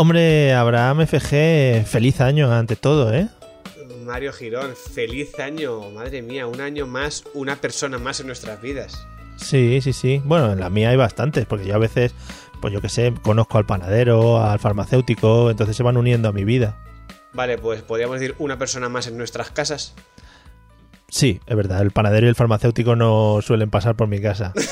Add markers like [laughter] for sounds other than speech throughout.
Hombre, Abraham FG, feliz año ante todo, ¿eh? Mario Girón, feliz año, madre mía, un año más, una persona más en nuestras vidas. Sí, sí, sí. Bueno, en la mía hay bastantes, porque yo a veces, pues yo qué sé, conozco al panadero, al farmacéutico, entonces se van uniendo a mi vida. Vale, pues podríamos decir una persona más en nuestras casas. Sí, es verdad, el panadero y el farmacéutico no suelen pasar por mi casa. [laughs]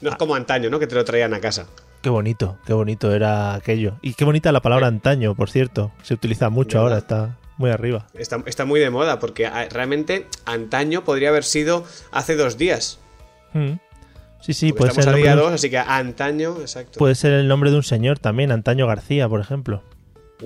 No es como antaño, ¿no? Que te lo traían a casa. Qué bonito, qué bonito era aquello. Y qué bonita la palabra antaño, por cierto. Se utiliza mucho ahora, está muy arriba. Está, está muy de moda, porque ah, realmente antaño podría haber sido hace dos días. Mm. Sí, sí, Porque puede ser, el de un- 2, así que antaño, exacto. puede ser el nombre de un señor también, Antaño García, por ejemplo.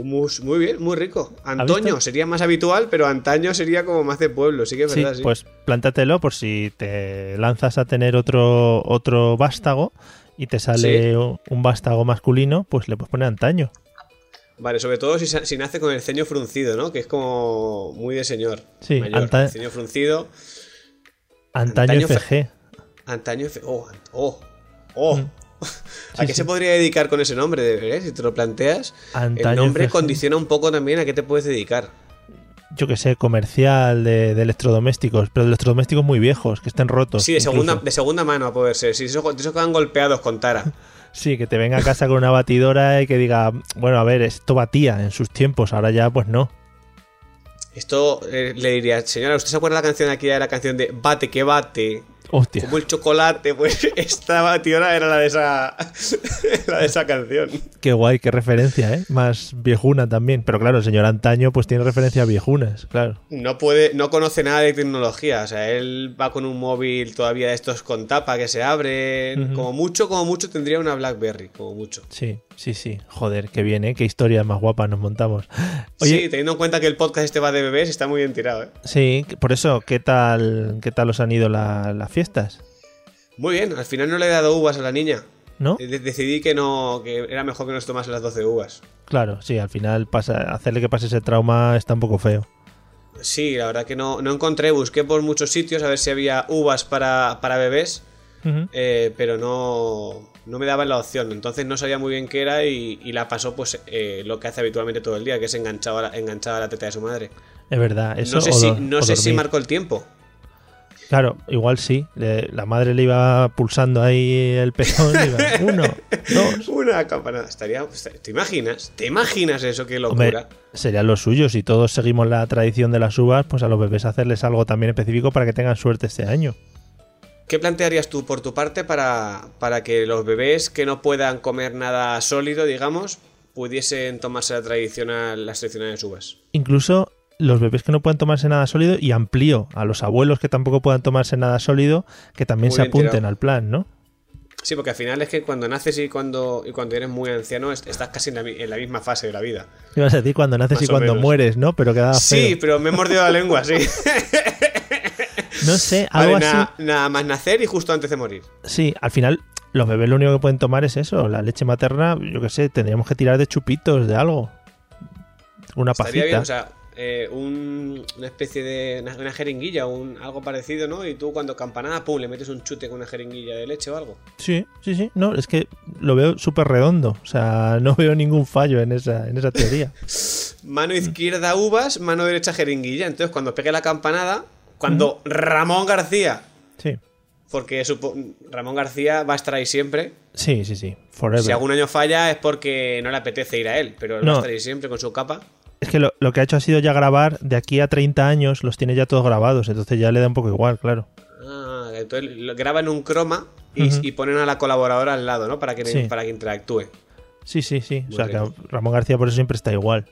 Muy, muy bien, muy rico. Antonio visto? sería más habitual, pero antaño sería como más de pueblo, sí que es Sí, verdad, sí. pues plántatelo por si te lanzas a tener otro, otro vástago y te sale Sí. un, vástago masculino, pues le puedes poner antaño. Vale, sobre todo si, si nace con el ceño fruncido, ¿no? Que es como muy de señor. Sí, mayor. anta- Ceño fruncido. Antaño, FG. Antaño. fe- Oh, oh, oh. Mm. [laughs] ¿A qué se podría dedicar con ese nombre? eh? Si te lo planteas, Antaño el nombre FG. condiciona un poco también a qué te puedes dedicar. Yo que sé, comercial de, de electrodomésticos, pero de electrodomésticos muy viejos, que estén rotos. Sí, de segunda, de segunda mano a poder ser. Sí, de esos de esos que van golpeados con tara. [laughs] Sí, que te venga a casa con una batidora y que diga, bueno, a ver, esto batía en sus tiempos, ahora ya pues no. Esto eh, le diría, señora, ¿usted se acuerda la canción aquí? Era la canción de Bate que bate. Hostia. Como el chocolate, pues [laughs] esta batidora era la de esa. [laughs] la de esa canción. Qué guay, qué referencia, ¿eh? Más viejuna también. Pero claro, el señor Antaño pues tiene referencias viejunas, claro. No puede, no conoce nada de tecnología. O sea, él va con un móvil todavía de estos con tapa que se abre. Ujú. Como mucho, como mucho tendría una Blackberry, como mucho. Sí, sí, sí. Joder, qué bien, ¿eh? Qué historia más guapa nos montamos. sí, Oye, teniendo en cuenta que el podcast este va de bebés, está muy bien tirado, ¿eh? sí, por eso, ¿qué tal, qué tal os han ido la- las fiestas? Muy bien, al final no le he dado uvas a la niña. ¿No? De- decidí que no, que era mejor que nos tomase las 12 uvas. Claro, sí, al final pasa, hacerle que pase ese trauma está un poco feo. Sí, la verdad que no, no encontré, busqué por muchos sitios a ver si había uvas para, para bebés, eh, pero no, no me daban la opción. Entonces no sabía muy bien qué era y, y la pasó pues eh, lo que hace habitualmente todo el día, que es enganchada a enganchada a la teta de su madre. Es verdad, eso no sé, si, no sé si marcó el tiempo. Claro, igual sí. la madre le iba pulsando ahí el pezón iba, [laughs] uno, dos. Una campanada. Estaría. ¿Te imaginas? ¿Te imaginas eso? Qué Hombre, locura. sería lo suyo. Si todos seguimos la tradición de las uvas, pues a los bebés hacerles algo también específico para que tengan suerte este año. ¿Qué plantearías tú por tu parte para, para que los bebés que no puedan comer nada sólido, digamos, pudiesen tomarse la tradicional, las tradicionales uvas? Incluso los bebés que no puedan tomarse nada sólido y amplío a los abuelos que tampoco puedan tomarse nada sólido que también Muy se apunten tirado. al plan, ¿no? Sí, porque al final es que cuando naces y cuando, y cuando eres muy anciano est- estás casi en la, mi- en la misma fase de la vida. Ibas a decir cuando naces Más y cuando menos. mueres, ¿no? Pero quedaba Sí, feo. pero me he mordido la lengua, sí. [laughs] No sé, Vale, algo así. nada, nada más nacer y justo antes de morir. Sí, al final los bebés lo único que pueden tomar es eso, la leche materna, yo qué sé, tendríamos que tirar de chupitos, de algo. Una Estaría pajita. bien, o sea, eh, un- una especie de. Una, una jeringuilla, un, algo parecido, ¿no? Y tú cuando campanada, pum, le metes un chute con una jeringuilla de leche o algo. Sí, sí, sí. No, es que lo veo súper redondo. O sea, [laughs] no veo ningún fallo en esa, en esa teoría. [laughs] Mano izquierda uvas, mano derecha jeringuilla. Entonces, cuando pegue la campanada, cuando Ramón García, Sí. porque Ramón García va a estar ahí siempre. Sí, sí, sí. Forever. Si algún año falla es porque no le apetece ir a él, pero él va a estar ahí siempre con su capa. Es que lo, lo que ha hecho ha sido ya grabar de aquí a 30 años, los tiene ya todos grabados, entonces ya le da un poco igual, claro. Ah, entonces lo graban un croma y, ponen a la colaboradora al lado, ¿no? Para que, Sí. para que interactúe. Sí, sí, sí. Muy o sea, rico. que Ramón García por eso siempre está igual.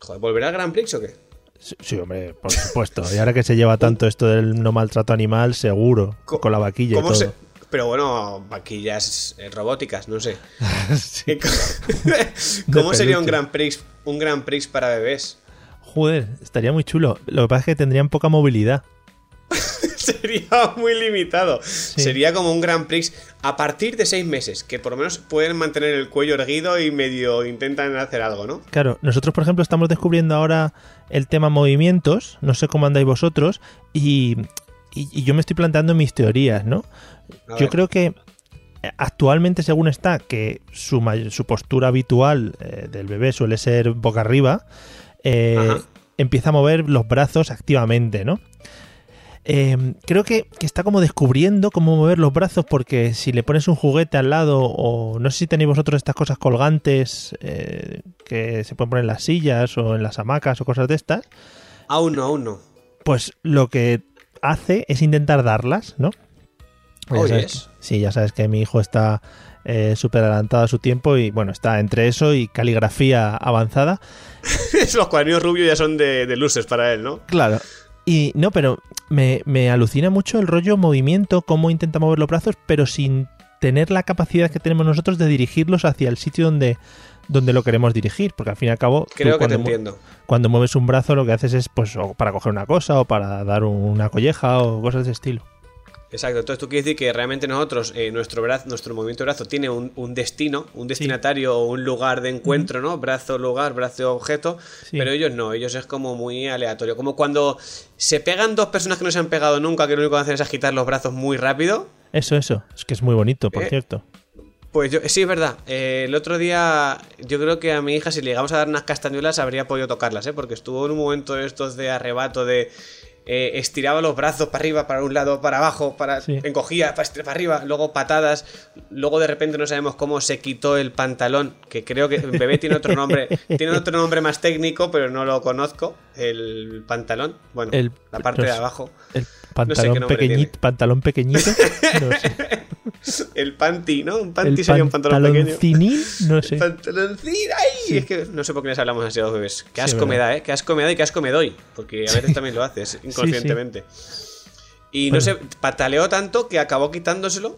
Joder, ¿volverá al Grand Prix o qué? Sí, sí, hombre, por supuesto. Y ahora que se lleva tanto esto del no maltrato animal, seguro, Co- con la vaquilla y ¿Cómo todo. se- Pero bueno, vaquillas eh, robóticas, no sé. [laughs] Sí. ¿Cómo [laughs] sería un. Grand Prix, un Grand Prix para bebés? Joder, estaría muy chulo. Lo que pasa es que tendrían poca movilidad. [laughs] Sería muy limitado. Sería como un Grand Prix a partir de seis meses, que por lo menos pueden mantener el cuello erguido y medio intentan hacer algo, ¿no? Claro, nosotros, por ejemplo, estamos descubriendo ahora el tema movimientos. No sé cómo andáis vosotros. Y, y- y yo me estoy planteando mis teorías, ¿no? Yo creo que actualmente, según está, que su, su postura habitual eh, del bebé suele ser boca arriba, eh, empieza a mover los brazos activamente, ¿no? Eh, creo que, que está como descubriendo cómo mover los brazos porque si le pones un juguete al lado o no sé si tenéis vosotros estas cosas colgantes eh, que se pueden poner en las sillas o en las hamacas o cosas de estas, Aún no, aún no. pues lo que hace es intentar darlas, ¿no? Oh, Ya. Sí, ya sabes que mi hijo está eh, súper adelantado a su tiempo y bueno, está entre eso y caligrafía avanzada. [laughs] Los cuadernos rubios ya son de, de luces para él, ¿no? Claro. Y no, pero me, me alucina mucho el rollo movimiento, cómo intenta mover los brazos, pero sin tener la capacidad que tenemos nosotros de dirigirlos hacia el sitio donde, donde lo queremos dirigir. Porque al fin y al cabo, tú que cuando entiendo. cuando mueves un brazo lo que haces es pues o para coger una cosa o para dar una colleja o cosas de ese estilo. Exacto, entonces tú quieres decir que realmente nosotros, eh, nuestro brazo, nuestro movimiento de brazo tiene un, un destino, un destinatario o un lugar de encuentro, ¿no? Brazo, lugar, brazo, objeto, Sí. pero ellos no, ellos es como muy aleatorio. Como cuando se pegan dos personas que no se han pegado nunca, que lo único que hacen es agitar los brazos muy rápido. Eso, eso. Es que es muy bonito, por Eh, cierto. Pues yo, sí, es verdad. Eh, el otro día, yo creo que a mi hija, si le llegamos a dar unas castañuelas, habría podido tocarlas, ¿eh? Porque estuvo en un momento de estos de arrebato de. Eh, estiraba los brazos para arriba, para un lado, para abajo, para Sí. encogía, para, arriba, luego patadas, luego de repente no sabemos cómo se quitó el pantalón, que creo que el bebé tiene otro nombre, [laughs] tiene otro nombre más técnico, pero no lo conozco, el pantalón, bueno, El- la parte no de abajo, El pantalón, pequeñito, pantalón pequeñito. No sé. [laughs] el panty, ¿no? Un panty El sería un pantalón pequeño. no sé. Pantaloncín, ¡ay! Es que no sé por qué les hablamos así a los bebés. Qué Sí, asco me verdad. da, ¿eh? Qué asco me da y qué asco me doy. Porque a veces también lo haces [laughs] inconscientemente. Y no sé, pataleó tanto que acabó quitándoselo.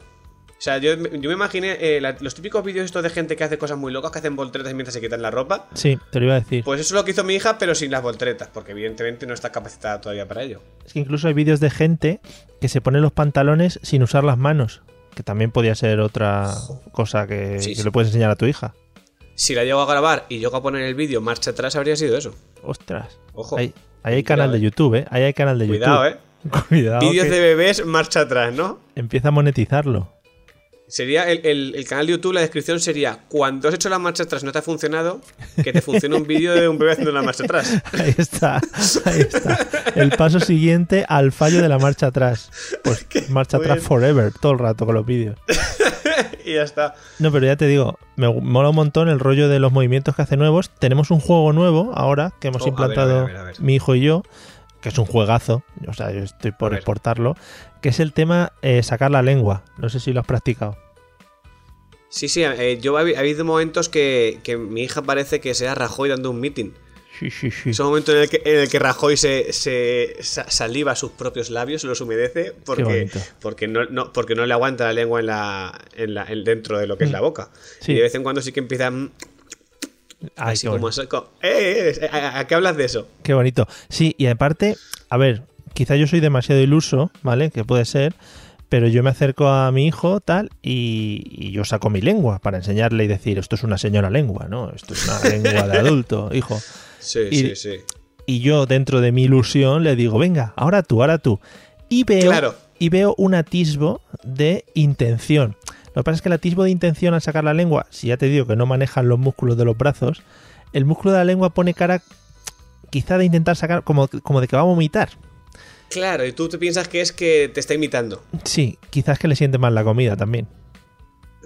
O sea, yo, yo me imaginé eh, la- los típicos vídeos estos de gente que hace cosas muy locas, que hacen volteretas mientras se quitan la ropa. Sí, te lo iba a decir. Pues eso es lo que hizo mi hija, pero sin las volteretas, porque evidentemente no está capacitada todavía para ello. Es que incluso hay vídeos de gente que se pone los pantalones sin usar las manos. Que también podía ser otra cosa que, Sí, que le puedes enseñar a tu hija. Si la llego a grabar y llego a poner el vídeo marcha atrás, habría sido eso. Ostras. Ojo. Ahí, ahí hay canal Cuidado, de eh. YouTube, ¿eh? Ahí hay canal de Cuidado, YouTube. ¿eh? [laughs] Cuidado. Vídeos de bebés, marcha atrás, ¿no? Empieza a monetizarlo. Sería el, el- el canal de YouTube, la descripción sería cuando has hecho la marcha atrás no te ha funcionado, que te funcione un vídeo de un bebé haciendo la marcha atrás. [laughs] Ahí está, ahí está. El paso siguiente al fallo de la marcha atrás. Pues [laughs] marcha atrás forever, todo el rato con los vídeos. [laughs] y ya está. No, pero ya te digo, me mola un montón el rollo de los movimientos que hace nuevos. Tenemos un juego nuevo ahora que hemos Oh, a ver, implantado a ver, a ver, a ver. mi hijo y yo, que es un juegazo, o sea, yo estoy por exportarlo, que es el tema eh, sacar la lengua. No sé si lo has practicado. Sí, sí, eh, yo ha ha habido momentos que, que mi hija parece que sea Rajoy dando un meeting. Sí, sí, sí. Es un momento en el que, en el que Rajoy se, se sa- saliva sus propios labios, los humedece, porque, porque, no, no- porque no le aguanta la lengua en la, en la- en- dentro de lo que es la boca. Sí. Y de vez en cuando sí que empieza mm, Ay, así como... eso, ¡Eh, eh, eh, ¿a, a qué hablas de eso? Qué bonito. Sí, y aparte, a ver, quizá yo soy demasiado iluso, ¿vale? Que puede ser, pero yo me acerco a mi hijo, tal, y, y yo saco mi lengua para enseñarle y decir, esto es una señora lengua, ¿no? Esto es una lengua de [laughs] adulto, hijo. Sí, Y- sí, sí. Y yo, dentro de mi ilusión, le digo, venga, ahora tú, ahora tú. Y veo, Claro. y veo un atisbo de intención. Lo que pasa es que el atisbo de intención al sacar la lengua, si ya te digo que no manejan los músculos de los brazos, el músculo de la lengua pone cara quizá de intentar sacar como, como de que va a vomitar. Claro, y tú te piensas que es que te está imitando. Sí, quizás que le siente mal la comida también.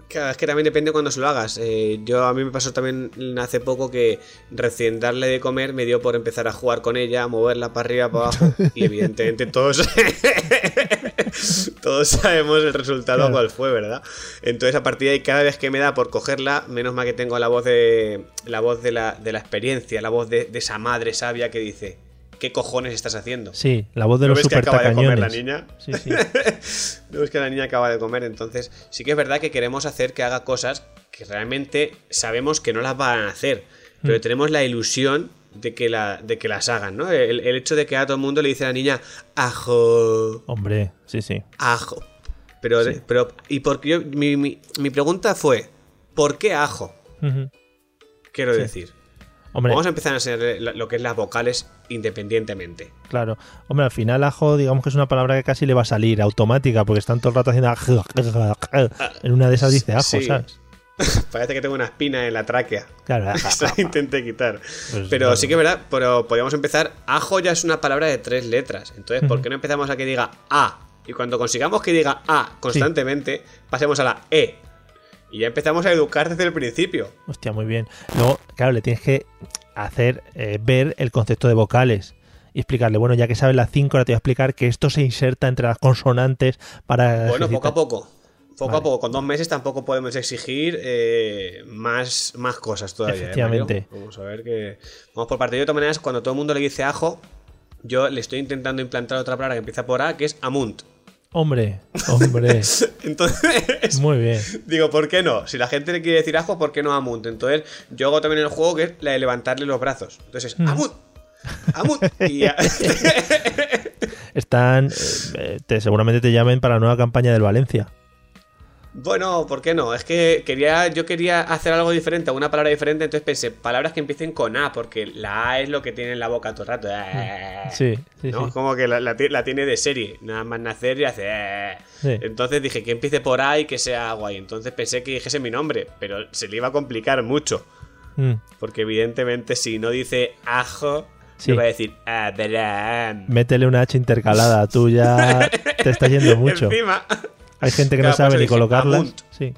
Claro, es que también depende cuando se lo hagas. Eh, yo a mí me pasó también hace poco que recién darle de comer me dio por empezar a jugar con ella, moverla para arriba, para abajo [laughs] y evidentemente todos [laughs] todos sabemos el resultado Claro. cuál fue, ¿verdad? Entonces a partir de ahí cada vez que me da por cogerla, menos mal que tengo la voz de la voz de la, de la experiencia, la voz de, de esa madre sabia que dice, ¿qué cojones estás haciendo? Sí, la voz de ¿No los ves que acaba de comer la niña? Sí, sí. [laughs] No es que la niña acaba de comer, entonces sí que es verdad que queremos hacer que haga cosas que realmente sabemos que no las van a hacer, pero Mm. tenemos la ilusión de que, la, de que las hagan, ¿no? El, el hecho de que a todo el mundo le dice a la niña, ajo, Hombre, sí, sí. ajo. Pero, pero y porque yo, mi, mi- mi pregunta fue, ¿por qué ajo? Quiero Sí. decir. Hombre, Vamos a empezar a enseñarle lo lo que es las vocales independientemente. claro. Hombre, al final ajo, digamos que es una palabra que casi le va a salir automática, porque están todo el rato haciendo en una de esas dice ajo, Sí. ¿sabes? [laughs] Parece que tengo una espina en la tráquea. Claro, [laughs] Se la intenté quitar. Pues pero claro. sí que es verdad, pero podríamos empezar. Ajo ya es una palabra de tres letras. Entonces, ¿por qué no empezamos a que diga A? Y cuando consigamos que diga A constantemente, pasemos a la E. Y ya empezamos a educar desde el principio. Hostia, muy bien. Luego, claro, le tienes que hacer eh, ver el concepto de vocales y explicarle, bueno, ya que sabes las cinco, ahora te voy a explicar que esto se inserta entre las consonantes para... Bueno, poco a poco. Poco Vale. a poco. Con dos meses tampoco podemos exigir eh, más, más cosas todavía. ¿eh, Efectivamente. Vamos a ver que. Vamos por parte. Yo, de todas maneras, cuando todo el mundo le dice ajo, yo le estoy intentando implantar otra palabra que empieza por A, que es amunt. Hombre, hombre, [laughs] Entonces, muy bien. digo, ¿por qué no? Si la gente le quiere decir ajo, ¿por qué no amunt? Entonces, yo hago también el juego que es la de levantarle los brazos. Entonces, Mm. amunt. Amunt. Y ya. [laughs] Están, eh, eh, te, seguramente te llamen para la nueva campaña del Valencia. Bueno, ¿por qué no? Es que quería, yo quería hacer algo diferente, una palabra diferente, entonces pensé, palabras que empiecen con A, porque la A es lo que tiene en la boca todo el rato. Mm. Sí, sí, ¿no? sí. Como que la, la ti- la tiene de serie, nada más nacer y hace... "Eh". Sí. Entonces dije que empiece por A y que sea guay. Entonces pensé que dijese mi nombre, pero se le iba a complicar mucho. Mm. Porque evidentemente si no dice ajo, Sí. va a decir Abraham. Métele una H intercalada, tú ya [laughs] te está yendo mucho. Encima... Hay gente que Claro, no sabe por eso ni dije, colocarlas. amunt. Sí.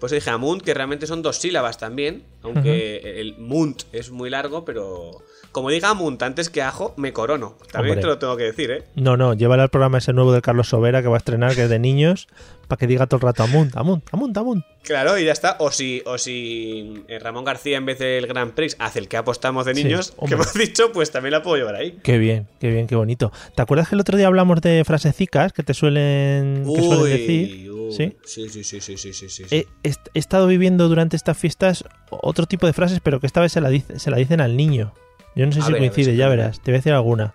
Pues dije Amunt, que realmente son dos sílabas también, aunque el Munt es muy largo, pero como diga Amunt antes que ajo, me corono. También Hombre. te lo tengo que decir, ¿eh? No, no, llévala al programa ese nuevo de Carlos Sobera que va a estrenar, que es de niños, para que diga todo el rato amunt, amunt, amunt, amunt. Claro, y ya está. O si, o si eh, Ramón García en vez del Grand Prix hace el que apostamos de Sí, niños, que hombre. hemos dicho, pues también la puedo llevar ahí. Qué bien, qué bien, qué bonito. ¿Te acuerdas que el otro día hablamos de frasecicas que te suelen, que suelen decir? uy. Sí. sí, sí, sí, sí, sí, sí, sí. He, he- he estado viviendo durante estas fiestas otro tipo de frases, pero que esta vez se la, dice- se la dicen al niño. Yo no sé A si ver, coincide, ya verás. Te voy a decir alguna.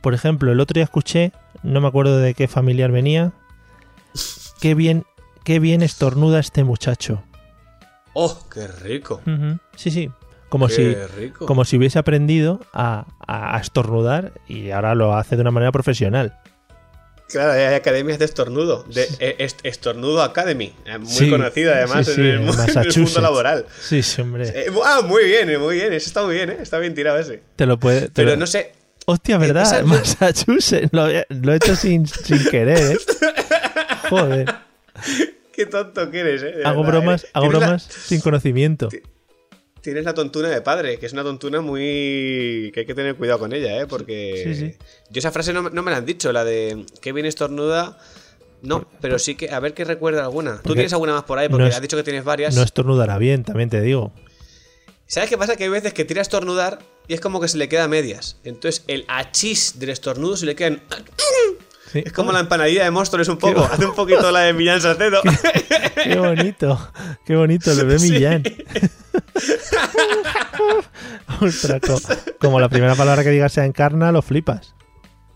Por ejemplo, el otro día escuché, no me acuerdo de qué familiar venía. Qué bien, qué bien estornuda este muchacho. ¡Oh, qué rico! Sí, sí. Como si, como si hubiese aprendido a- a estornudar y ahora lo hace de una manera profesional. Claro, hay academias de estornudo, de eh, est- Estornudo Academy, eh, muy Sí, conocida además sí, sí, en, [laughs] el, en mundo laboral. Sí, sí, hombre. Eh, ah, muy bien, muy bien, eso está muy bien, eh, está bien tirado ese. te lo puede. te Pero lo- no sé, Hostia, ¿verdad? esa- [laughs] Massachusetts. Lo, he- lo he hecho sin, [laughs] sin querer, ¿eh? Joder. qué tonto que eres, eh. de Hago verdad, bromas, hago la- bromas sin conocimiento. Tienes la tontuna de padre, que es una tontuna muy. que hay que tener cuidado con ella, ¿eh? Porque. Sí, sí. Yo esa frase no, me- no me la han dicho, la de. que bien estornuda. No, pero sí que. A ver que recuerda alguna. Tú tienes alguna más por ahí, porque no es- has dicho que tienes varias. No estornudará bien, también te digo. ¿Sabes qué pasa? Que hay veces que tira a estornudar y es como que se le queda a medias. Entonces el achís del estornudo se le queda en. Sí. Es como la empanadilla de Móstoles un poco. Hace un poquito la de Millán Salcedo. [laughs] Qué bonito, qué bonito, le ve Sí. Millán. [laughs] Ostras, co- como la primera palabra que digas sea encarna, lo flipas.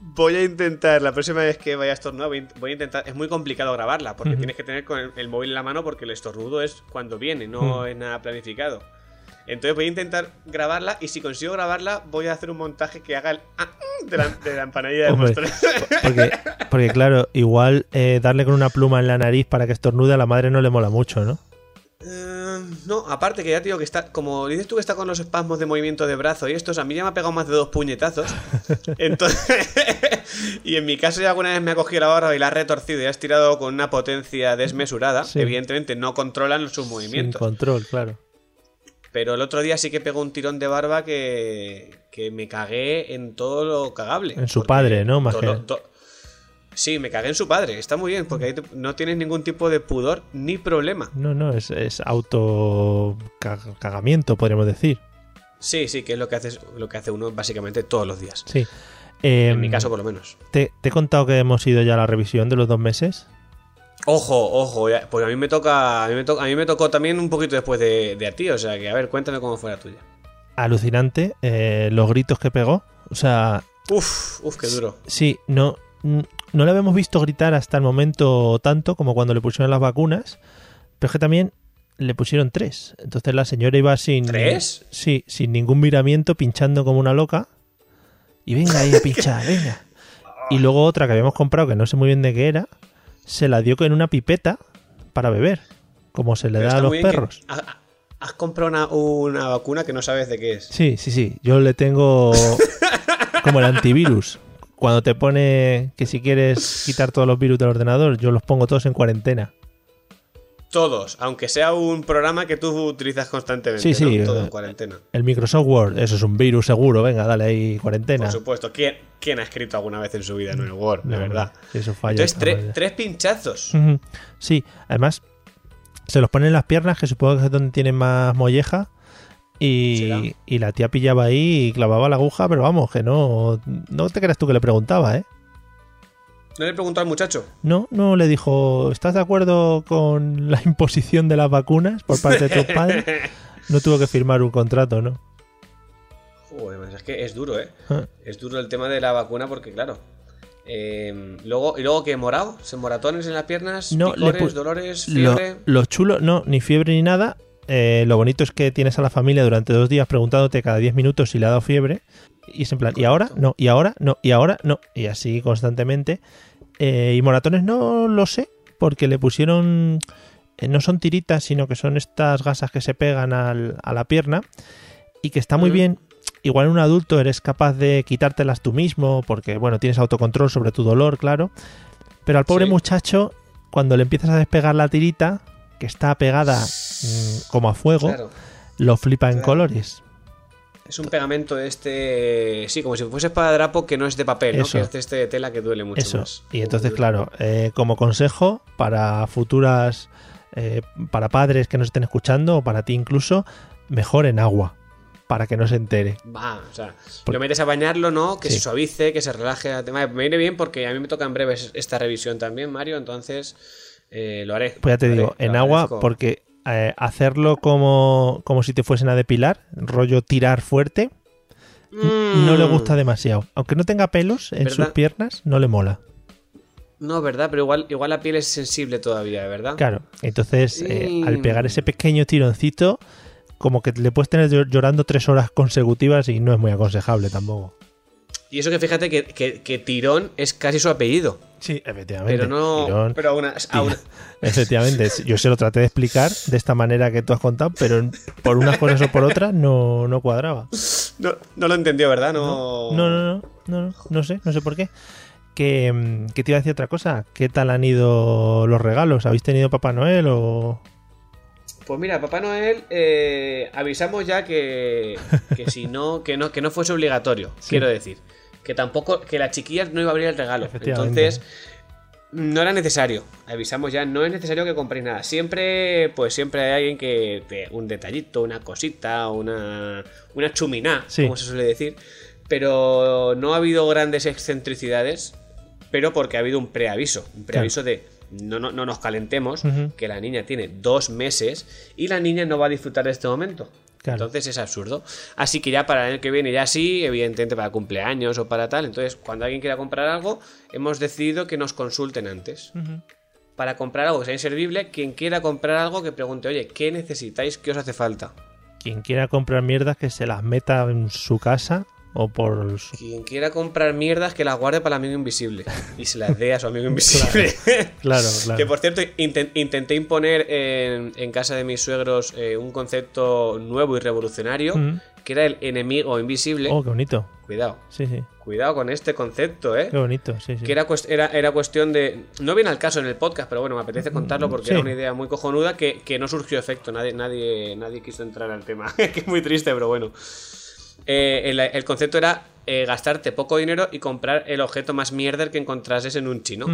Voy a intentar, la próxima vez que vaya a estornudar, voy a- voy a intentar. Es muy complicado grabarla, porque tienes que tener con el, el móvil en la mano, porque el estornudo es cuando viene, no es nada planificado. Entonces voy a intentar grabarla y si consigo grabarla, voy a hacer un montaje que haga el ah, mm, de la, de la empanadilla de Hombre. Porque, porque claro, igual eh, darle con una pluma en la nariz para que estornude a la madre no le mola mucho, ¿no? Eh, no, aparte que ya te digo que está, como dices tú que está con los espasmos de movimiento de brazo y estos, a mí ya me ha pegado más de dos puñetazos. [laughs] Entonces, [laughs] y en mi caso ya alguna vez me ha cogido la barra y la ha retorcido y ha estirado con una potencia desmesurada. Sí. Evidentemente no controlan sus Sin movimientos. control, claro. Pero el otro día sí que pegó un tirón de barba que, que me cagué en todo lo cagable. En su padre, ¿no? Más to- Sí, me cagué en su padre. Está muy bien, porque ahí te- no tienes ningún tipo de pudor ni problema. No, no, es, es auto ca- cagamiento, podríamos decir. Sí, sí, que es lo que hace, lo que hace uno básicamente todos los días. Sí. En Em, mi caso, por lo menos. te, te he contado que hemos ido ya a la revisión de los dos meses. Ojo, ojo, ya- pues a mí me toca, a mí me, to- a mí me tocó también un poquito después de, de a ti, o sea que a ver, cuéntame cómo fue la tuya. Alucinante. eh, los gritos que pegó. O sea, Uf, uf, qué duro. sí, no, no le habíamos visto gritar hasta el momento tanto como cuando le pusieron las vacunas. Pero es que también le pusieron tres. Entonces la señora iba sin. ¿Tres? Sí, sin ningún miramiento, pinchando como una loca. Y venga ahí a [laughs] pinchar, venga. Y luego otra que habíamos comprado, que no sé muy bien de qué era, se la dio con una pipeta para beber. Como se le Pero da a los perros. ha- ha- Has comprado una, una vacuna que no sabes de qué es. Sí, sí, sí. Yo le tengo [laughs] como el antivirus. Cuando te pone que si quieres quitar todos los virus del ordenador, yo los pongo todos en cuarentena. Todos, aunque sea un programa que tú utilizas constantemente. Sí, sí, ¿no? Todo eh, en cuarentena. El Microsoft Word, eso es un virus seguro. Venga, dale ahí cuarentena. Por supuesto. ¿Quién, quién ha escrito alguna vez en su vida en el Word? De No, verdad. sí, Eso falla. Entonces, tre- tres pinchazos. Sí, además se los ponen en las piernas, que supongo que es donde tienen más molleja. Y, y la tía pillaba ahí y clavaba la aguja, pero vamos, que no, no te creas tú que le preguntaba, ¿eh? No le preguntó al muchacho. No, no le dijo, ¿estás de acuerdo con la [laughs] imposición de las vacunas por parte de tus [laughs] padres? No tuvo que firmar un contrato, ¿no? Joder, pues es que es duro, ¿eh? Ah. Es duro el tema de la vacuna porque, claro. eh, luego, ¿Y luego qué? ¿Morado? ¿Se moratones en las piernas? No, le ¿Picores, pu- dolores? Lo, ¿Fiebre? lo chulo, no, ni fiebre ni nada. Eh, lo bonito es que tienes a la familia durante dos días preguntándote cada 10 minutos si le ha dado fiebre. Y es en plan, ¿y ahora? No, y ahora, no, y ahora, no. Y así constantemente. Eh, y moratones no lo sé, porque le pusieron. eh, no son tiritas, sino que son estas gasas que se pegan al- a la pierna. Y que está muy Mm. bien. Igual en un adulto eres capaz de quitártelas tú mismo, porque, bueno, tienes autocontrol sobre tu dolor, claro. Pero al pobre Sí. muchacho, cuando le empiezas a despegar la tirita, que está pegada mm, como a fuego, Claro. lo flipa en colores. Es un pegamento de este. Sí, como si fuese espadadrapo que no es de papel, ¿no? Eso. Que es de este de tela que duele mucho Eso. más. Y entonces, claro, eh, como consejo para futuras, eh, para padres que nos estén escuchando, o para ti incluso, mejor en agua, para que no se entere. Va, o sea, Por- lo metes a bañarlo, ¿no? Que Sí. se suavice, que se relaje. Me viene bien porque a mí me toca en breve esta revisión también, Mario, entonces eh, lo haré. Pues ya te haré, digo, en agua, agradezco. porque eh, hacerlo como, como si te fuesen a depilar, rollo tirar fuerte, Mm. no le gusta demasiado. Aunque no tenga pelos en ¿Verdad? sus piernas, no le mola. No, ¿verdad? Pero igual, igual la piel es sensible todavía, ¿verdad? Claro, entonces eh, al pegar ese pequeño tironcito, como que le puedes tener llor- llorando tres horas consecutivas y no es muy aconsejable tampoco. Y eso que fíjate que, que- que Tirón es casi su apellido. Sí, efectivamente. Pero no. Tirón, Pero aún, aún- [laughs] Efectivamente, yo se lo traté de explicar de esta manera que tú has contado, pero por unas cosas o por otras no, no cuadraba. no, no lo entendió, ¿verdad? No, No, no, no, no, no, no sé, no sé por qué. Que, mm, que te iba a decir otra cosa. ¿Qué tal han ido los regalos? ¿Habéis tenido Papá Noel o...? Pues mira, Papá Noel, eh, avisamos ya que, que si no, que no, que no fuese obligatorio, [laughs] Sí. quiero decir. Que tampoco, que la chiquilla no iba a abrir el regalo. Entonces, no era necesario. Avisamos ya, no es necesario que compréis nada. Siempre, pues siempre hay alguien que te, un detallito, una cosita, una, una chuminá, Sí. como se suele decir. Pero no ha habido grandes excentricidades, pero porque ha habido un preaviso. Un preaviso de no, no, no nos calentemos, que la niña tiene dos meses y la niña no va a disfrutar de este momento. Claro. Entonces es absurdo. Así que ya para el año que viene, ya sí, evidentemente para cumpleaños o para tal. Entonces, cuando alguien quiera comprar algo, hemos decidido que nos consulten antes. Para comprar algo que sea inservible, quien quiera comprar algo que pregunte, oye, ¿qué necesitáis? ¿Qué os hace falta? Quien quiera comprar mierdas que se las meta en su casa O por... Quien quiera comprar mierdas que las guarde para el amigo invisible y se las dé a su amigo [laughs] invisible. Claro, claro. Que por cierto, inten- intenté imponer en, en casa de mis suegros eh, un concepto nuevo y revolucionario, Mm. que era el enemigo invisible. Oh, qué bonito. Cuidado, Sí, sí. cuidado con este concepto, ¿eh? Qué bonito, sí, sí. Que era, era, era cuestión de. No viene al caso en el podcast, pero bueno, me apetece contarlo porque sí. era una idea muy cojonuda que, que no surgió efecto. Nadie, nadie, nadie quiso entrar al tema. [laughs] que es muy triste, pero bueno. Eh, el, el concepto era eh, gastarte poco dinero y comprar el objeto más mierder que encontrases en un chino.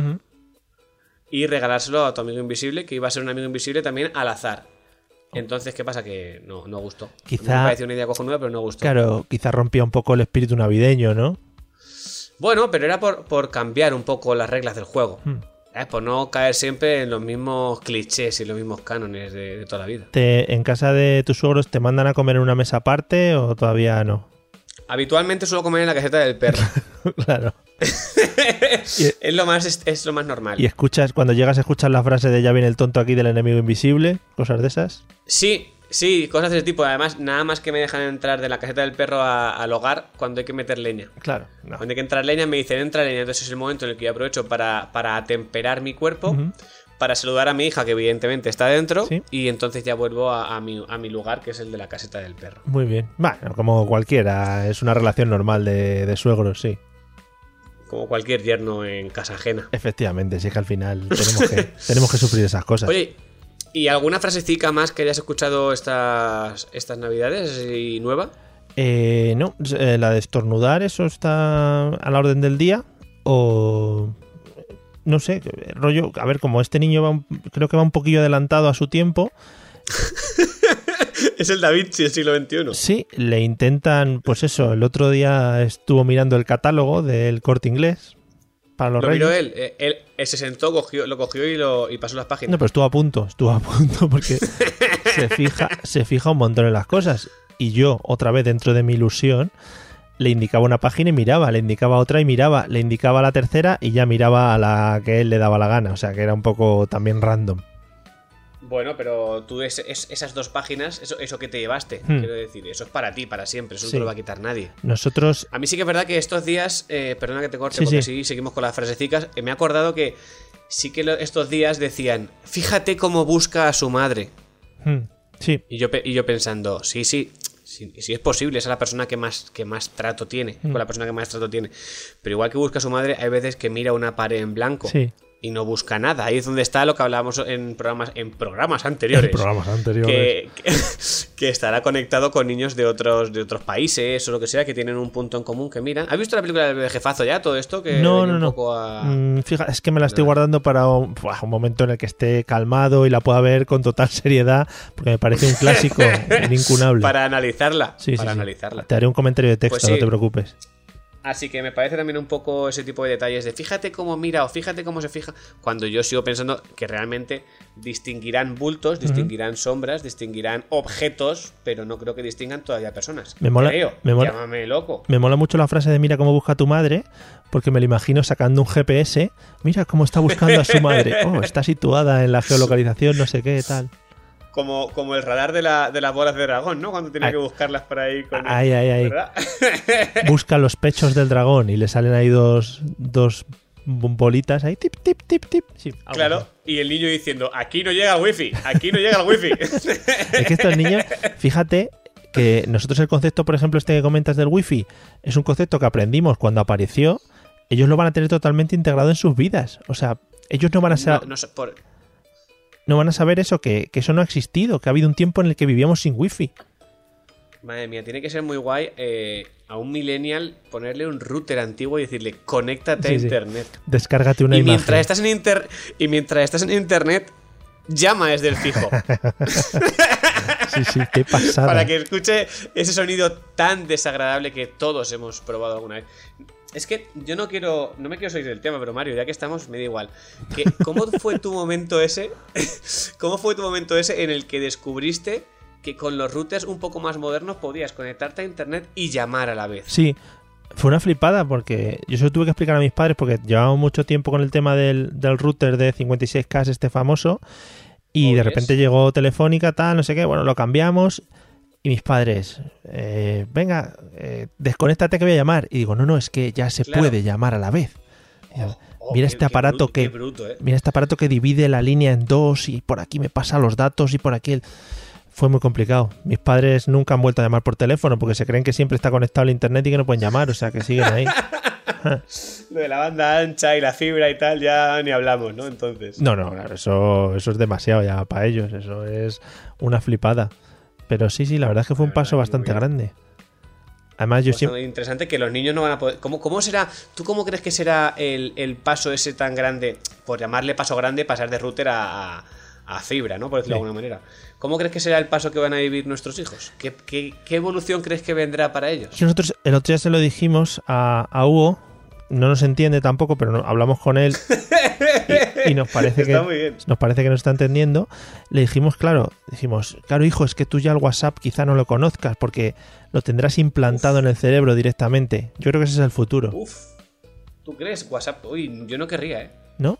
Y regalárselo a tu amigo invisible, que iba a ser un amigo invisible también al azar. Entonces, ¿qué pasa? Que no, no gustó. Quizá- Me pareció una idea cojonuda, pero no gustó. Claro, quizá rompía un poco el espíritu navideño, ¿no? Bueno, pero era por, por cambiar un poco las reglas del juego. Hmm. ¿Sabes? Por no caer siempre en los mismos clichés y los mismos cánones de, de toda la vida. Te, ¿En casa de tus suegros te mandan a comer en una mesa aparte o todavía no? Habitualmente suelo comer en la caseta del perro. [laughs] claro. [laughs] es, lo más, es, es lo más normal. Y escuchas, cuando llegas a escuchar la frase de ya viene el tonto aquí del enemigo invisible, cosas de esas. Sí, sí, cosas de ese tipo. Además, nada más que me dejan entrar de la caseta del perro a- al hogar cuando hay que meter leña. Claro. No. Cuando hay que entrar leña, me dicen entra leña. Entonces es el momento en el que yo aprovecho para, para atemperar mi cuerpo, para saludar a mi hija, que evidentemente está dentro, Sí. y entonces ya vuelvo a, a mi, a mi lugar, que es el de la caseta del perro. Muy bien. Bueno, como cualquiera, es una relación normal de, de suegros, sí. Como cualquier yerno en casa ajena. Efectivamente, sí que al final tenemos que, [laughs] tenemos que sufrir esas cosas. Oye, ¿y alguna frasecita más que hayas escuchado estas, estas navidades y nueva? Eh, no, eh, la de estornudar, ¿eso está a la orden del día? O... No sé, rollo... A ver, como este niño va un- creo que va un poquillo adelantado a su tiempo, [laughs] es el Da Vinci del siglo XXI. sí, le intentan... Pues eso, el otro día estuvo mirando el catálogo del corte inglés para los Lo reyes. miró él, eh, él, él se sentó, cogió, lo cogió y, lo, y pasó las páginas. No, pero estuvo a punto, estuvo a punto porque [laughs] se fija, se fija un montón en las cosas. Y yo, otra vez dentro de mi ilusión, le indicaba una página y miraba, le indicaba otra y miraba, le indicaba la tercera y ya miraba a la que él le daba la gana. O sea que era un poco también random. Bueno, pero tú es, es- esas dos páginas, eso, eso que te llevaste, Hmm. quiero decir, eso es para ti, para siempre, eso no Sí. lo va a quitar nadie. Nosotros, A mí sí que es verdad que estos días, eh, perdona que te corte, Sí, porque sí. seguimos con las frasecicas, eh, me he acordado que sí que estos días decían, fíjate cómo busca a su madre. hmm, sí, Y yo, pe- y yo pensando, sí, sí, sí, sí es posible, esa es la persona que más, que más trato tiene, Hmm. con la persona que más trato tiene. Pero igual que busca a su madre, hay veces que mira una pared en blanco sí. Y no busca nada. Ahí es donde está lo que hablábamos en programas, en programas anteriores. En programas anteriores. Que, que- [laughs] que estará conectado con niños de otros, de otros países o lo que sea, que tienen un punto en común que miran. ¿Has visto la película del jefazo ya? Todo esto que No, no, un no. poco a- Mm, fija, es que me la estoy guardando para un, buah, un momento en el que esté calmado y la pueda ver con total seriedad, porque me parece un clásico [laughs] incunable. para analizarla. Sí, sí, para sí. analizarla. Te haré un comentario de texto, Pues no te preocupes. Así que me parece también un poco ese tipo de detalles de fíjate cómo mira o fíjate cómo se fija, cuando yo sigo pensando que realmente distinguirán bultos, distinguirán sombras, distinguirán objetos, pero no creo que distingan todavía personas. Me mola- Creo, me mola- llámame loco. Me mola mucho la frase de mira cómo busca tu madre, porque me lo imagino sacando un GPS. Mira cómo está buscando a su madre. [laughs] Oh, está situada en la geolocalización, no sé qué, tal. Como, como el radar de, la, de las bolas de dragón, ¿no? Cuando tiene Ay. que buscarlas por ahí con el- Ay, ay, ay. ¿verdad? [laughs] Busca los pechos del dragón y le salen ahí dos, dos bolitas ahí, tip, tip, tip, tip. Sí, claro, así. y el niño diciendo, aquí no llega el wifi, aquí no llega el wifi. [laughs] Es que estos niños, fíjate que nosotros el concepto, por ejemplo, este que comentas del wifi, es un concepto que aprendimos cuando apareció. Ellos lo van a tener totalmente integrado en sus vidas. O sea, ellos no van a no, ser, no sé, por- no van a saber eso, que, que eso no ha existido, que ha habido un tiempo en el que vivíamos sin wifi. Madre mía, tiene que ser muy guay eh, a un millennial ponerle un router antiguo y decirle, conéctate a Sí, sí. internet. Descárgate una y imagen. mientras estás en inter y mientras estás en internet, llama desde el fijo. [laughs] Sí, sí, qué pasada. para que escuche ese sonido tan desagradable que todos hemos probado alguna vez. Es que yo no quiero, no me quiero salir del tema, pero Mario, ya que estamos, me da igual. Que, ¿Cómo fue tu momento ese? [laughs] ¿Cómo fue tu momento ese en el que descubriste que con los routers un poco más modernos podías conectarte a internet y llamar a la vez? Sí, fue una flipada porque yo se lo tuve que explicar a mis padres porque llevábamos mucho tiempo con el tema del, del router de 56K, este famoso, y de repente llegó Telefónica, tal, no sé qué, bueno, lo cambiamos Y mis padres, eh, venga, eh, desconéctate que voy a llamar. Y digo, no, no, es que ya se Claro. puede llamar a la vez. Digo, Oh, mira qué- este aparato bruto, que bruto, ¿eh? mira este aparato que divide la línea en dos y por aquí me pasa los datos y por aquí el... fue muy complicado. Mis padres nunca han vuelto a llamar por teléfono porque se creen que siempre está conectado al internet y que no pueden llamar, o sea que siguen ahí. [laughs] Lo de la banda ancha y la fibra y tal, ya ni hablamos, ¿no? Entonces. No, no, claro, eso, eso es demasiado ya para ellos, eso es una flipada. Pero sí, sí, la verdad es que fue un paso bastante grande. Además, yo siempre... interesante que los niños no van a poder. ¿Cómo, cómo será? ¿Tú cómo crees que será el, el paso ese tan grande? Por llamarle paso grande, pasar de router a, a- a fibra, ¿no? Por decirlo Sí. de alguna manera. ¿Cómo crees que será el paso que van a vivir nuestros hijos? ¿Qué, qué- qué evolución crees que vendrá para ellos? nosotros el otro día se lo dijimos a, a Hugo, no nos entiende tampoco, pero no- hablamos con él [laughs] y, y nos parece que nos parece que nos está entendiendo. Le dijimos, claro, dijimos, claro, hijo, es que tú ya el WhatsApp quizá no lo conozcas porque lo tendrás implantado en el cerebro directamente. Yo creo que ese es el futuro, Uf. ¿Tú crees? WhatsApp. Uy, yo no querría, ¿eh? ¿no?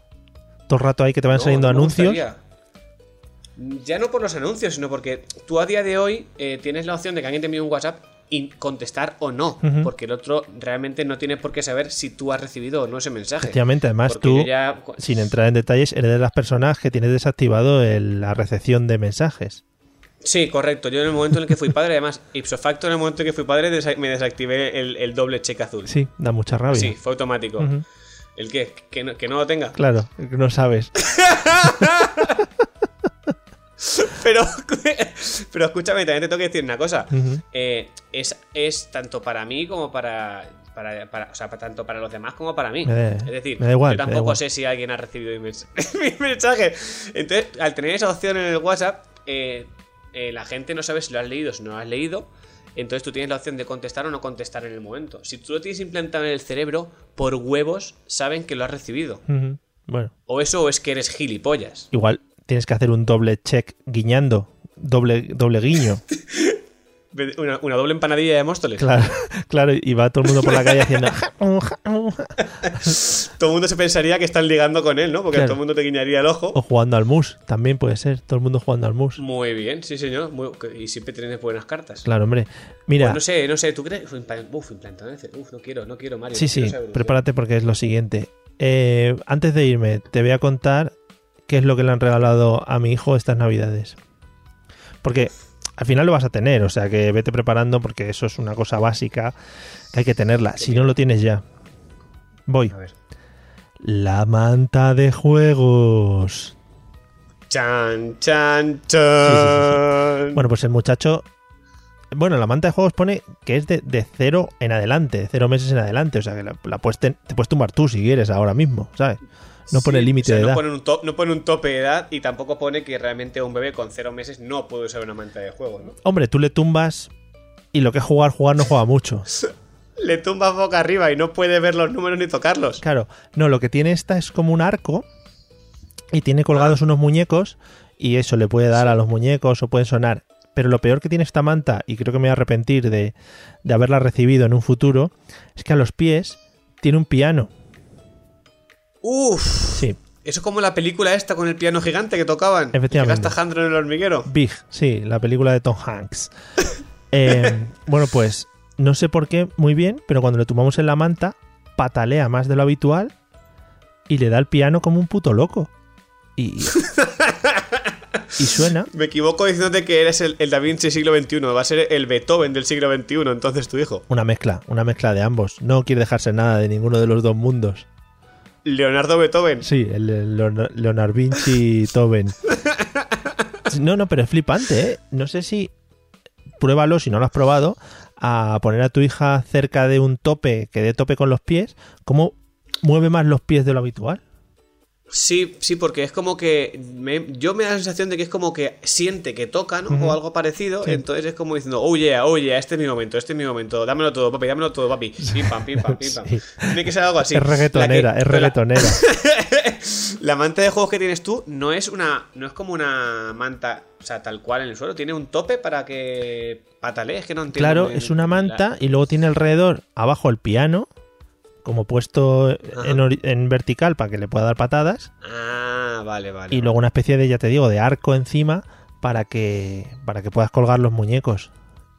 Todo el rato ahí que te van No, saliendo no anuncios. gustaría. Ya no por los anuncios, sino porque tú a día de hoy eh, tienes la opción de que alguien te envíe un WhatsApp contestar o no. Porque el otro realmente no tiene por qué saber si tú has recibido o no ese mensaje. Efectivamente, además Porque tú, ya- sin entrar en detalles, eres de las personas que tienes desactivado el- la recepción de mensajes. Sí, correcto. Yo en el momento en el que fui padre, además, ipso facto, en el momento en que fui padre, desa- me desactivé el, el doble cheque azul. Sí, da mucha rabia. Sí, fue automático. ¿El qué? ¿Que no, ¿Que no lo tenga? Claro, no sabes. [laughs] [laughs] Pero, [laughs] pero escúchame, también te tengo que decir una cosa. Eh, es, es tanto para mí como para. para, para- o sea, tanto para los demás como para mí. Es decir, igual, yo tampoco sé si alguien ha recibido mi, mens- [laughs] mi mensaje. Entonces, al tener esa opción en el WhatsApp, eh, eh, la gente no sabe si lo has leído o si no lo has leído. Entonces tú tienes la opción de contestar o no contestar en el momento. Si tú lo tienes implantado en el cerebro, por huevos saben que lo has recibido. Bueno, O eso o es que eres gilipollas. igual tienes que hacer un doble check guiñando, doble, doble guiño. [laughs] Una, una doble empanadilla de Móstoles. Claro, [laughs] claro, y va todo el mundo por la calle haciendo. [laughs] Todo el mundo se pensaría que están ligando con él, ¿no? Porque Claro. todo el mundo te guiñaría el ojo. O jugando al mus, también puede ser, todo el mundo jugando al mus. Muy bien, sí, señor. Muy- y siempre tienes buenas cartas. Claro, hombre. Mira, Pues no sé, no sé, ¿tú crees? Uf, impla- Uf, no quiero, no quiero, Mario. sí, no sí, prepárate porque es lo siguiente. Eh, antes de irme, te voy a contar qué es lo que le han regalado a mi hijo estas navidades. Porque al final lo vas a tener, o sea que vete preparando porque eso es una cosa básica que hay que tenerla. Si no lo tienes ya. Voy. A ver. La manta de juegos. Chan, chan, chan. Bueno, pues el muchacho. Bueno, la manta de juegos pone que es de, de cero en adelante, de cero meses en adelante. O sea que la, la puedes ten- te puedes tumbar tú si quieres ahora mismo, ¿sabes? No pone límite o sea, de no edad. Pone un to- no pone un tope de edad y tampoco pone que realmente un bebé con cero meses no puede usar una manta de juego, ¿no? Hombre, tú le tumbas y lo que es jugar, jugar no juega mucho. [laughs] Le tumbas boca arriba y no puede ver los números ni tocarlos. Claro, no, lo que tiene esta es como un arco y tiene colgados unos muñecos y eso le puede dar a los muñecos o pueden sonar. Pero lo peor que tiene esta manta, y creo que me voy a arrepentir de, de haberla recibido en un futuro, es que a los pies tiene un piano. Uf. Sí, Eso es como la película esta con el piano gigante que tocaban. Efectivamente. Que gasta en el hormiguero. Big, sí, la película de Tom Hanks. [laughs] Eh, bueno, pues no sé por qué muy bien, pero cuando le tumbamos en la manta, patalea más de lo habitual y le da el piano como un puto loco. Y, y suena. [laughs] Me equivoco diciéndote que eres el, el Da Vinci siglo XXI. Va a ser el Beethoven del siglo XXI, entonces tu hijo. Una mezcla, una mezcla de ambos. No quiere dejarse nada de ninguno de los dos mundos. Leonardo Beethoven. Sí, el, el Leon- Leonard Vinci Toben. No, no, pero es flipante, ¿eh? No sé si. Pruébalo, si no lo has probado, a poner a tu hija cerca de un tope que dé tope con los pies. ¿Cómo mueve más los pies de lo habitual? Sí, sí, porque es como que. me- yo me da la sensación de que es como que siente que toca, ¿no? O algo parecido. Sí. Entonces es como diciendo, oh yeah, oh yeah, este es mi momento, este es mi momento. Dámelo todo, papi, dámelo todo, papi. Pim pam, pim pam, pim pam. [laughs] Sí. Tiene que ser algo así. es reggaetonera, que- es reggaetonera. [laughs] La manta de juegos que tienes tú no es una. no es como una manta, o sea, tal cual en el suelo. Tiene un tope para que patalees, que no entiendo. Claro, es una la- manta y luego tiene alrededor, abajo el piano, como puesto en, en vertical para que le pueda dar patadas. Ah, vale, vale. y luego una especie de, ya te digo, de arco encima para que, para que puedas colgar los muñecos.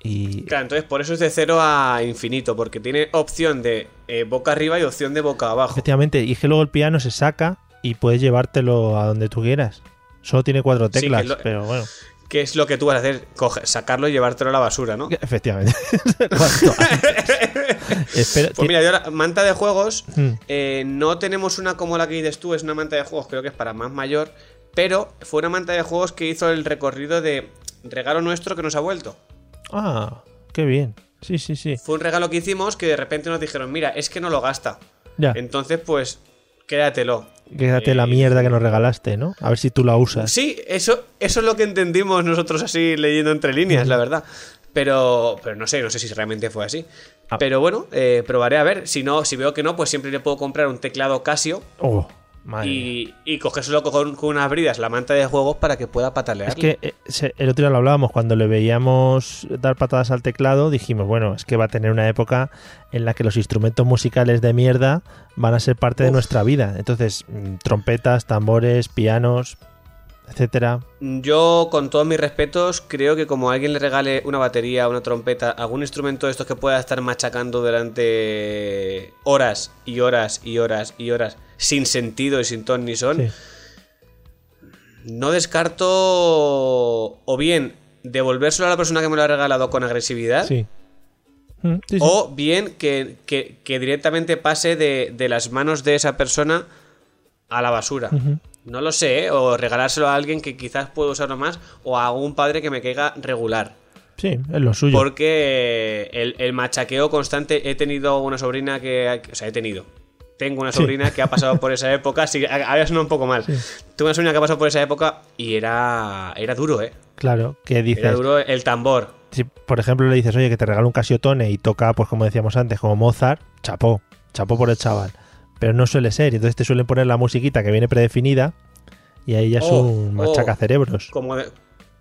Y Claro, entonces por eso es de 0 a infinito, porque tiene opción de eh, boca arriba y opción de boca abajo. efectivamente, y es que luego el piano se saca y puedes llevártelo a donde tú quieras. Solo tiene cuatro Sí, teclas, lo- pero bueno. ¿Qué es lo que tú vas a hacer? Coge- sacarlo y llevártelo a la basura, ¿no? [laughs] Efectivamente. [laughs] [laughs] [laughs] Espera, Pues mira, yo la manta de juegos, Hmm. eh, no tenemos una como la que dices tú, es una manta de juegos, creo que es para más mayor, pero fue una manta de juegos que hizo el recorrido de regalo nuestro que nos ha vuelto. Ah, qué bien. Sí, sí, sí. Fue un regalo que hicimos que de repente nos dijeron, mira, es que no lo gasta. Ya. Entonces, pues, quédatelo. Quédate la Eh, mierda que nos regalaste, ¿no? A ver si tú la usas. Sí, eso, eso es lo que entendimos nosotros así leyendo entre líneas, la verdad. Pero, pero no sé, no sé si realmente fue así. Ah. Pero bueno, eh, probaré a ver. Si no, si veo que no, pues siempre le puedo comprar un teclado Casio Oh, madre y, y cogérselo con, con unas bridas, la manta de juegos, para que pueda patalear. Es que eh, se- el otro día lo hablábamos, cuando le veíamos dar patadas al teclado, dijimos, bueno, es que va a tener una época en la que los instrumentos musicales de mierda van a ser parte de nuestra vida. Entonces, mm, trompetas, tambores, pianos, etcétera. Yo, con todos mis respetos, creo que como alguien le regale una batería, una trompeta, algún instrumento de estos que pueda estar machacando durante horas y horas y horas y horas, sin sentido y sin ton ni son, Sí. no descarto o bien devolvérselo a la persona que me lo ha regalado con agresividad, Sí. Mm, sí, o bien que, que- que directamente pase de, de las manos de esa persona a la basura. No lo sé, ¿eh? o regalárselo a alguien que quizás pueda usarlo más, o a algún padre que me caiga regular. Sí, es lo suyo. Porque el, el machaqueo constante, he tenido una sobrina que... O sea, he tenido. Tengo una Sí. sobrina que ha pasado por esa época, sí, a- había sonado un poco mal. Tengo una sobrina que ha pasado por esa época y era, era duro, ¿eh? Claro, que Era dices, duro el tambor. si por ejemplo le dices, oye, que te regalo un casiotone y toca, pues como decíamos antes, como Mozart, chapó, chapó por el chaval. Pero no suele ser, entonces te suelen poner la musiquita que viene predefinida y ahí ya es Oh, un machacacerebros. Como, de-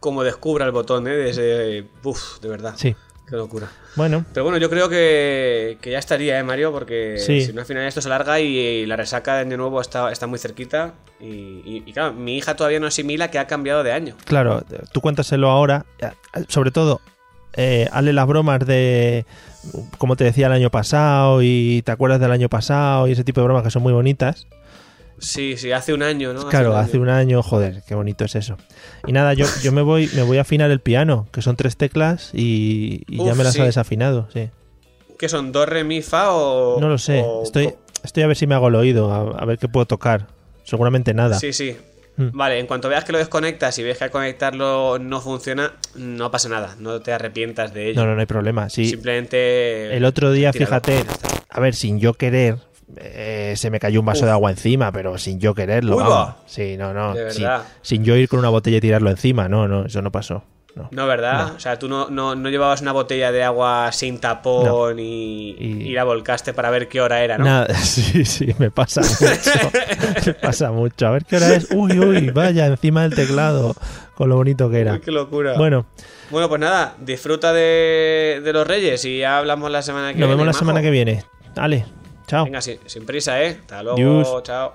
como descubra el botón, ¿eh? De ese... Uf, de verdad. Sí, Qué locura. bueno, Pero bueno, yo creo que, que ya estaría, ¿eh, Mario? Porque Sí. si no, al final esto se alarga y, la resaca de año nuevo está, está muy cerquita. Y, y- y claro, mi hija todavía no asimila que ha cambiado de año. claro, tú cuéntaselo ahora, eh, sobre todo, eh, hazle las bromas de, como te decía el año pasado y te acuerdas del año pasado y ese tipo de bromas que son muy bonitas. Sí, sí, hace un año, ¿no? Claro, año. hace un año, joder, qué bonito es eso. Y nada, yo, yo me voy me voy a afinar el piano, que son tres teclas y, y ya me las sí. ha desafinado, sí. ¿Qué son? ¿Do, re, mi, fa o...? No lo sé, o- estoy, estoy a ver si me hago el oído, a, a ver qué puedo tocar. Seguramente nada. Sí, sí. Mm. Vale, en cuanto veas que lo desconectas y ves que al conectarlo no funciona, no pasa nada. No te arrepientas de ello. No, no, no hay problema. Sí, Simplemente... el otro día, fíjate, a ver, sin yo querer, eh, se me cayó un vaso Uf. de agua encima, pero sin yo quererlo. Uy, vamos. va. Sí, no, no. Sin, sin yo ir con una botella y tirarlo encima, no, no, eso no pasó. No. No, ¿verdad? O sea, tú no, no, no llevabas una botella de agua sin tapón y, Y- y la volcaste para ver qué hora era, ¿no? Nada, [laughs] sí, sí, me pasa [laughs] mucho. me pasa mucho. A ver qué hora es. Uy, uy, vaya, encima del teclado, con lo bonito que era. Uy, qué locura. Bueno, Bueno, pues nada, disfruta de, de los Reyes y ya hablamos la semana que nos viene. vemos la majo. semana que viene. Dale, chao. Venga, sin, sin prisa, ¿eh? Hasta luego, chao.